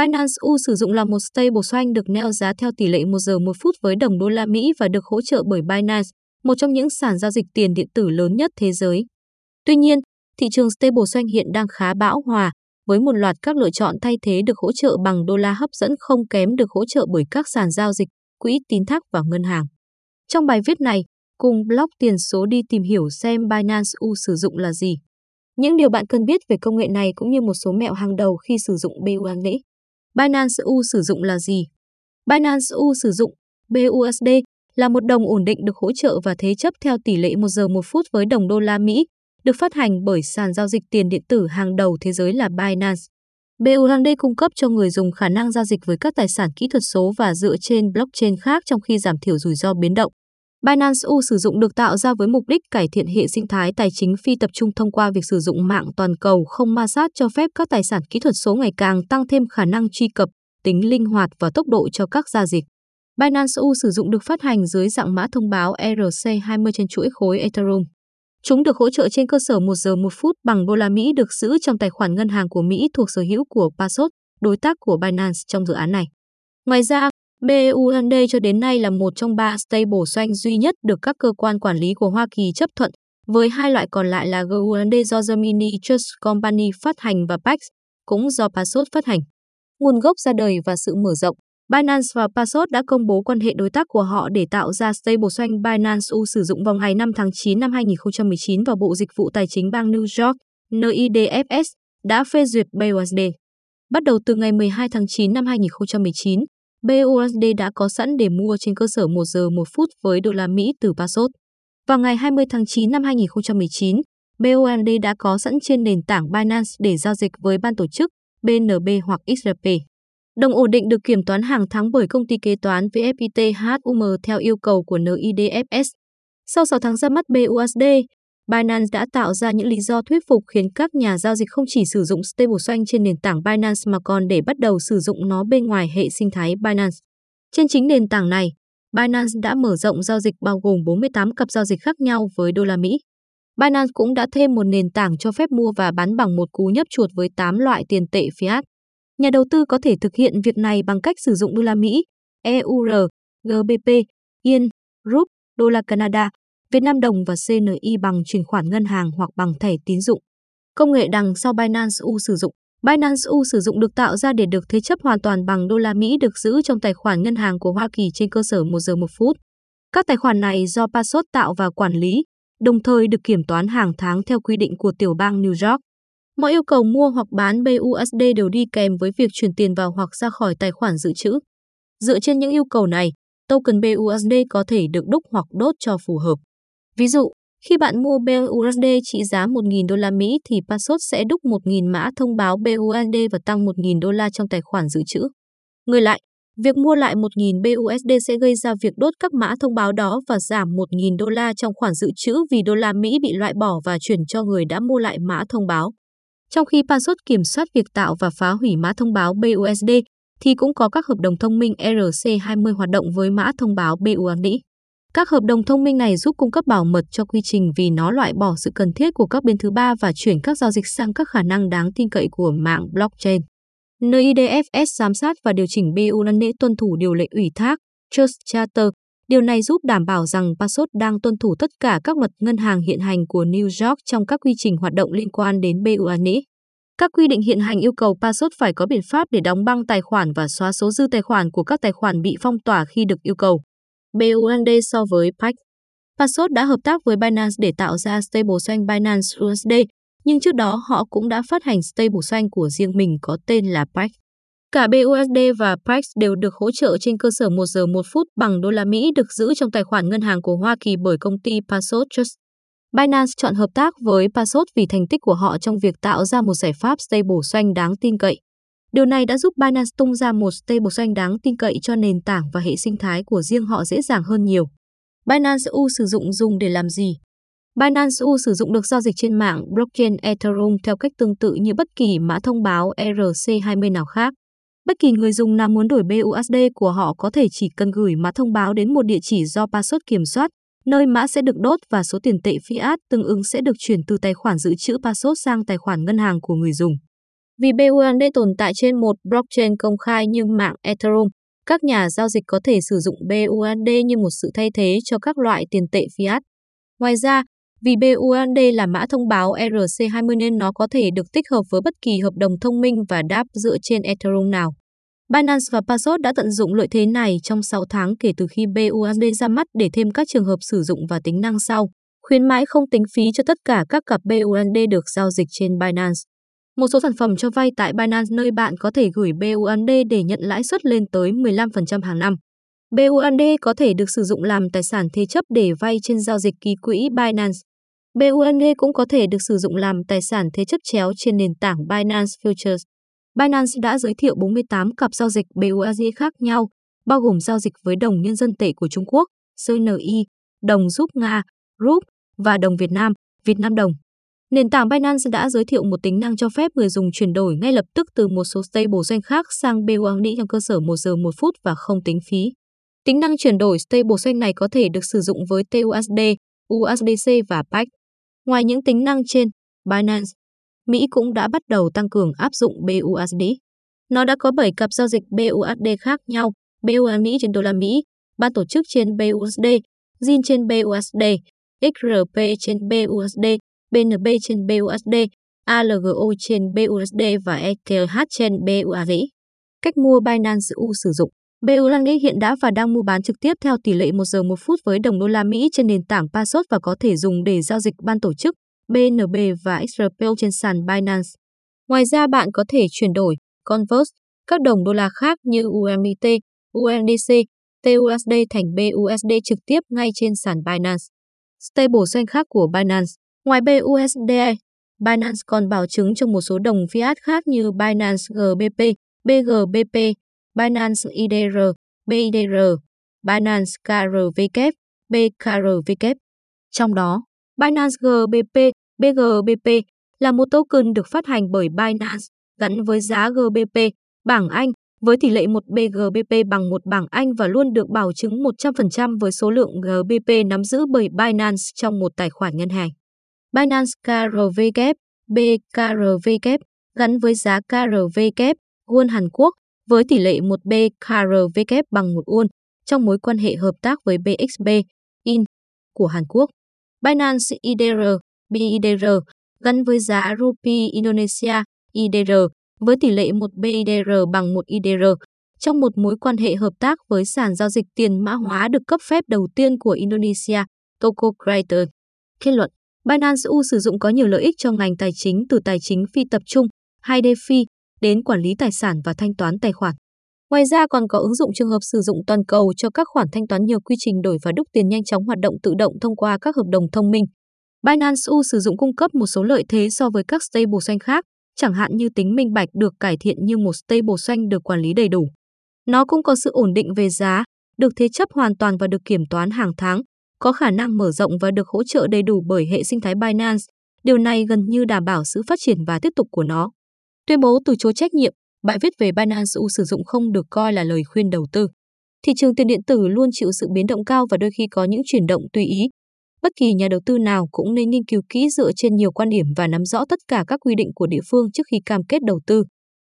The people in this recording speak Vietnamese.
Binance U sử dụng là một stablecoin được neo giá theo tỷ lệ 1 giờ 1 phút với đồng đô la Mỹ và được hỗ trợ bởi Binance, một trong những sàn giao dịch tiền điện tử lớn nhất thế giới. Tuy nhiên, thị trường stablecoin hiện đang khá bão hòa, với một loạt các lựa chọn thay thế được hỗ trợ bằng đô la hấp dẫn không kém được hỗ trợ bởi các sàn giao dịch, quỹ tín thác và ngân hàng. Trong bài viết này, cùng blog tiền số đi tìm hiểu xem Binance U sử dụng là gì. Những điều bạn cần biết về công nghệ này cũng như một số mẹo hàng đầu khi sử dụng BUSD. Binance U sử dụng là gì? Binance U sử dụng BUSD là một đồng ổn định được hỗ trợ và thế chấp theo tỷ lệ 1 giờ 1 phút với đồng đô la Mỹ, được phát hành bởi sàn giao dịch tiền điện tử hàng đầu thế giới là Binance. BUSD cung cấp cho người dùng khả năng giao dịch với các tài sản kỹ thuật số và dựa trên blockchain khác trong khi giảm thiểu rủi ro biến động. Binance U sử dụng được tạo ra với mục đích cải thiện hệ sinh thái tài chính phi tập trung thông qua việc sử dụng mạng toàn cầu không ma sát cho phép các tài sản kỹ thuật số ngày càng tăng thêm khả năng truy cập, tính linh hoạt và tốc độ cho các giao dịch. Binance U sử dụng được phát hành dưới dạng mã thông báo ERC20 trên chuỗi khối Ethereum. Chúng được hỗ trợ trên cơ sở 1 giờ 1 phút bằng đô la Mỹ được giữ trong tài khoản ngân hàng của Mỹ thuộc sở hữu của Paxos, đối tác của Binance trong dự án này. Ngoài ra, Bund cho đến nay là một trong ba stable xoanh duy nhất được các cơ quan quản lý của Hoa Kỳ chấp thuận, với hai loại còn lại là GUSD do Gemini Trust Company phát hành và PAX, cũng do Paxos phát hành. Nguồn gốc ra đời và sự mở rộng Binance và Paxos đã công bố quan hệ đối tác của họ để tạo ra stablecoin Binance U sử dụng vào ngày 5 tháng 9 năm 2019 và Bộ Dịch vụ Tài chính bang New York, NIDFS, đã phê duyệt BUSD. Bắt đầu từ ngày 12 tháng 9 năm 2019, BUSD đã có sẵn để mua trên cơ sở 1 giờ 1 phút với đô la Mỹ từ Paxos. Vào ngày 20 tháng 9 năm 2019, BUSD đã có sẵn trên nền tảng Binance để giao dịch với ban tổ chức BNB hoặc XRP. Đồng ổn định được kiểm toán hàng tháng bởi công ty kế toán VFIT HUM theo yêu cầu của NIDFS. Sau 6 tháng ra mắt BUSD, Binance đã tạo ra những lý do thuyết phục khiến các nhà giao dịch không chỉ sử dụng stablecoin trên nền tảng Binance mà còn để bắt đầu sử dụng nó bên ngoài hệ sinh thái Binance. Trên chính nền tảng này, Binance đã mở rộng giao dịch bao gồm 48 cặp giao dịch khác nhau với đô la Mỹ. Binance cũng đã thêm một nền tảng cho phép mua và bán bằng một cú nhấp chuột với 8 loại tiền tệ fiat. Nhà đầu tư có thể thực hiện việc này bằng cách sử dụng đô la Mỹ, EUR, GBP, Yên, Rúp, đô la Canada, Việt Nam đồng và CNI bằng chuyển khoản ngân hàng hoặc bằng thẻ tín dụng. Công nghệ đằng sau Binance U sử dụng Binance U sử dụng được tạo ra để được thế chấp hoàn toàn bằng đô la Mỹ được giữ trong tài khoản ngân hàng của Hoa Kỳ trên cơ sở 1 giờ 1 phút. Các tài khoản này do Paxos tạo và quản lý, đồng thời được kiểm toán hàng tháng theo quy định của tiểu bang New York. Mọi yêu cầu mua hoặc bán BUSD đều đi kèm với việc chuyển tiền vào hoặc ra khỏi tài khoản dự trữ. Dựa trên những yêu cầu này, token BUSD có thể được đúc hoặc đốt cho phù hợp. Ví dụ, khi bạn mua BUSD trị giá 1.000 đô la Mỹ thì Paxos sẽ đúc 1.000 mã thông báo BUSD và tăng 1.000 đô la trong tài khoản dự trữ. Ngược lại, việc mua lại 1.000 BUSD sẽ gây ra việc đốt các mã thông báo đó và giảm 1.000 đô la trong khoản dự trữ vì đô la Mỹ bị loại bỏ và chuyển cho người đã mua lại mã thông báo. Trong khi Paxos kiểm soát việc tạo và phá hủy mã thông báo BUSD, thì cũng có các hợp đồng thông minh ERC20 hoạt động với mã thông báo BUSD. Các hợp đồng thông minh này giúp cung cấp bảo mật cho quy trình vì nó loại bỏ sự cần thiết của các bên thứ ba và chuyển các giao dịch sang các khả năng đáng tin cậy của mạng blockchain. NIDFS giám sát và điều chỉnh BUSD tuân thủ điều lệ ủy thác, Trust Charter. Điều này giúp đảm bảo rằng Paxos đang tuân thủ tất cả các luật ngân hàng hiện hành của New York trong các quy trình hoạt động liên quan đến BUSD. Các quy định hiện hành yêu cầu Paxos phải có biện pháp để đóng băng tài khoản và xóa số dư tài khoản của các tài khoản bị phong tỏa khi được yêu cầu. BUSD so với PAC. Paxos đã hợp tác với Binance để tạo ra stablecoin Binance USD, nhưng trước đó họ cũng đã phát hành stablecoin của riêng mình có tên là PAC. Cả BUSD và PAX đều được hỗ trợ trên cơ sở 1 giờ 1 phút bằng đô la Mỹ được giữ trong tài khoản ngân hàng của Hoa Kỳ bởi công ty Paxos Trust. Binance chọn hợp tác với Paxos vì thành tích của họ trong việc tạo ra một giải pháp stablecoin đáng tin cậy. Điều này đã giúp Binance tung ra một stablecoin đáng tin cậy cho nền tảng và hệ sinh thái của riêng họ dễ dàng hơn nhiều. Binance U sử dụng dùng để làm gì? Binance U sử dụng được giao dịch trên mạng blockchain Ethereum theo cách tương tự như bất kỳ mã thông báo ERC20 nào khác. Bất kỳ người dùng nào muốn đổi BUSD của họ có thể chỉ cần gửi mã thông báo đến một địa chỉ do password kiểm soát, nơi mã sẽ được đốt và số tiền tệ fiat tương ứng sẽ được chuyển từ tài khoản dự trữ password sang tài khoản ngân hàng của người dùng. Vì BUSD tồn tại trên một blockchain công khai như mạng Ethereum, các nhà giao dịch có thể sử dụng BUSD như một sự thay thế cho các loại tiền tệ fiat. Ngoài ra, vì BUSD là mã thông báo ERC20 nên nó có thể được tích hợp với bất kỳ hợp đồng thông minh và đáp dựa trên Ethereum nào. Binance và Paxos đã tận dụng lợi thế này trong 6 tháng kể từ khi BUSD ra mắt để thêm các trường hợp sử dụng và tính năng sau. Khuyến mãi không tính phí cho tất cả các cặp BUSD được giao dịch trên Binance. Một số sản phẩm cho vay tại Binance nơi bạn có thể gửi BUSD để nhận lãi suất lên tới 15% hàng năm. BUSD có thể được sử dụng làm tài sản thế chấp để vay trên giao dịch ký quỹ Binance. BUSD cũng có thể được sử dụng làm tài sản thế chấp chéo trên nền tảng Binance Futures. Binance đã giới thiệu 48 cặp giao dịch BUSD khác nhau, bao gồm giao dịch với đồng nhân dân tệ của Trung Quốc, CNY, đồng giúp Nga, (RUB) và đồng Việt Nam, Việt Nam đồng. Nền tảng Binance đã giới thiệu một tính năng cho phép người dùng chuyển đổi ngay lập tức từ một số stablecoin khác sang BUSD trong cơ sở 1 giờ 1 phút và không tính phí. Tính năng chuyển đổi stablecoin này có thể được sử dụng với TUSD, USDC và PAC. Ngoài những tính năng trên, Binance, Mỹ cũng đã bắt đầu tăng cường áp dụng BUSD. Nó đã có 7 cặp giao dịch BUSD khác nhau, BUSD trên đô la Mỹ, ban tổ chức trên BUSD, ZIN trên BUSD, XRP trên BUSD, BNB trên BUSD, ALGO trên BUSD và ETH trên BUSD. Cách mua Binance U sử dụng BUSD hiện đã và đang mua bán trực tiếp theo tỷ lệ 1 giờ 1 phút với đồng đô la Mỹ trên nền tảng Paxos và có thể dùng để giao dịch ban tổ chức, BNB và XRP trên sàn Binance. Ngoài ra bạn có thể chuyển đổi, convert các đồng đô la khác như UMIT, UNDC, TUSD thành BUSD trực tiếp ngay trên sàn Binance. Stablecoin khác của Binance Ngoài BUSD, Binance còn bảo chứng cho một số đồng fiat khác như Binance GBP, BGBP, Binance IDR, BIDR, Binance KRVK, BKRVK. Trong đó, Binance GBP, BGBP là một token được phát hành bởi Binance gắn với giá GBP, bảng Anh, với tỷ lệ 1 BGBP bằng một bảng Anh và luôn được bảo chứng 100% với số lượng GBP nắm giữ bởi Binance trong một tài khoản ngân hàng. Binance KRW, BKRW gắn với giá KRW, won Hàn Quốc với tỷ lệ 1 BKRW bằng 1 won trong mối quan hệ hợp tác với BXB, IN của Hàn Quốc. Binance IDR, BIDR gắn với giá rupee Indonesia, IDR với tỷ lệ 1 BIDR bằng 1 IDR trong một mối quan hệ hợp tác với sàn giao dịch tiền mã hóa được cấp phép đầu tiên của Indonesia, Toko Creator. Kết luận Binance U sử dụng có nhiều lợi ích cho ngành tài chính từ tài chính phi tập trung, hay DeFi, đến quản lý tài sản và thanh toán tài khoản. Ngoài ra còn có ứng dụng trường hợp sử dụng toàn cầu cho các khoản thanh toán nhiều quy trình đổi và đúc tiền nhanh chóng hoạt động tự động thông qua các hợp đồng thông minh. Binance U sử dụng cung cấp một số lợi thế so với các stablecoin khác, chẳng hạn như tính minh bạch được cải thiện như một stablecoin được quản lý đầy đủ. Nó cũng có sự ổn định về giá, được thế chấp hoàn toàn và được kiểm toán hàng tháng, có khả năng mở rộng và được hỗ trợ đầy đủ bởi hệ sinh thái Binance. Điều này gần như đảm bảo sự phát triển và tiếp tục của nó. Tuyên bố từ chối trách nhiệm, bài viết về Binance U sử dụng không được coi là lời khuyên đầu tư. Thị trường tiền điện tử luôn chịu sự biến động cao và đôi khi có những chuyển động tùy ý. Bất kỳ nhà đầu tư nào cũng nên nghiên cứu kỹ dựa trên nhiều quan điểm và nắm rõ tất cả các quy định của địa phương trước khi cam kết đầu tư.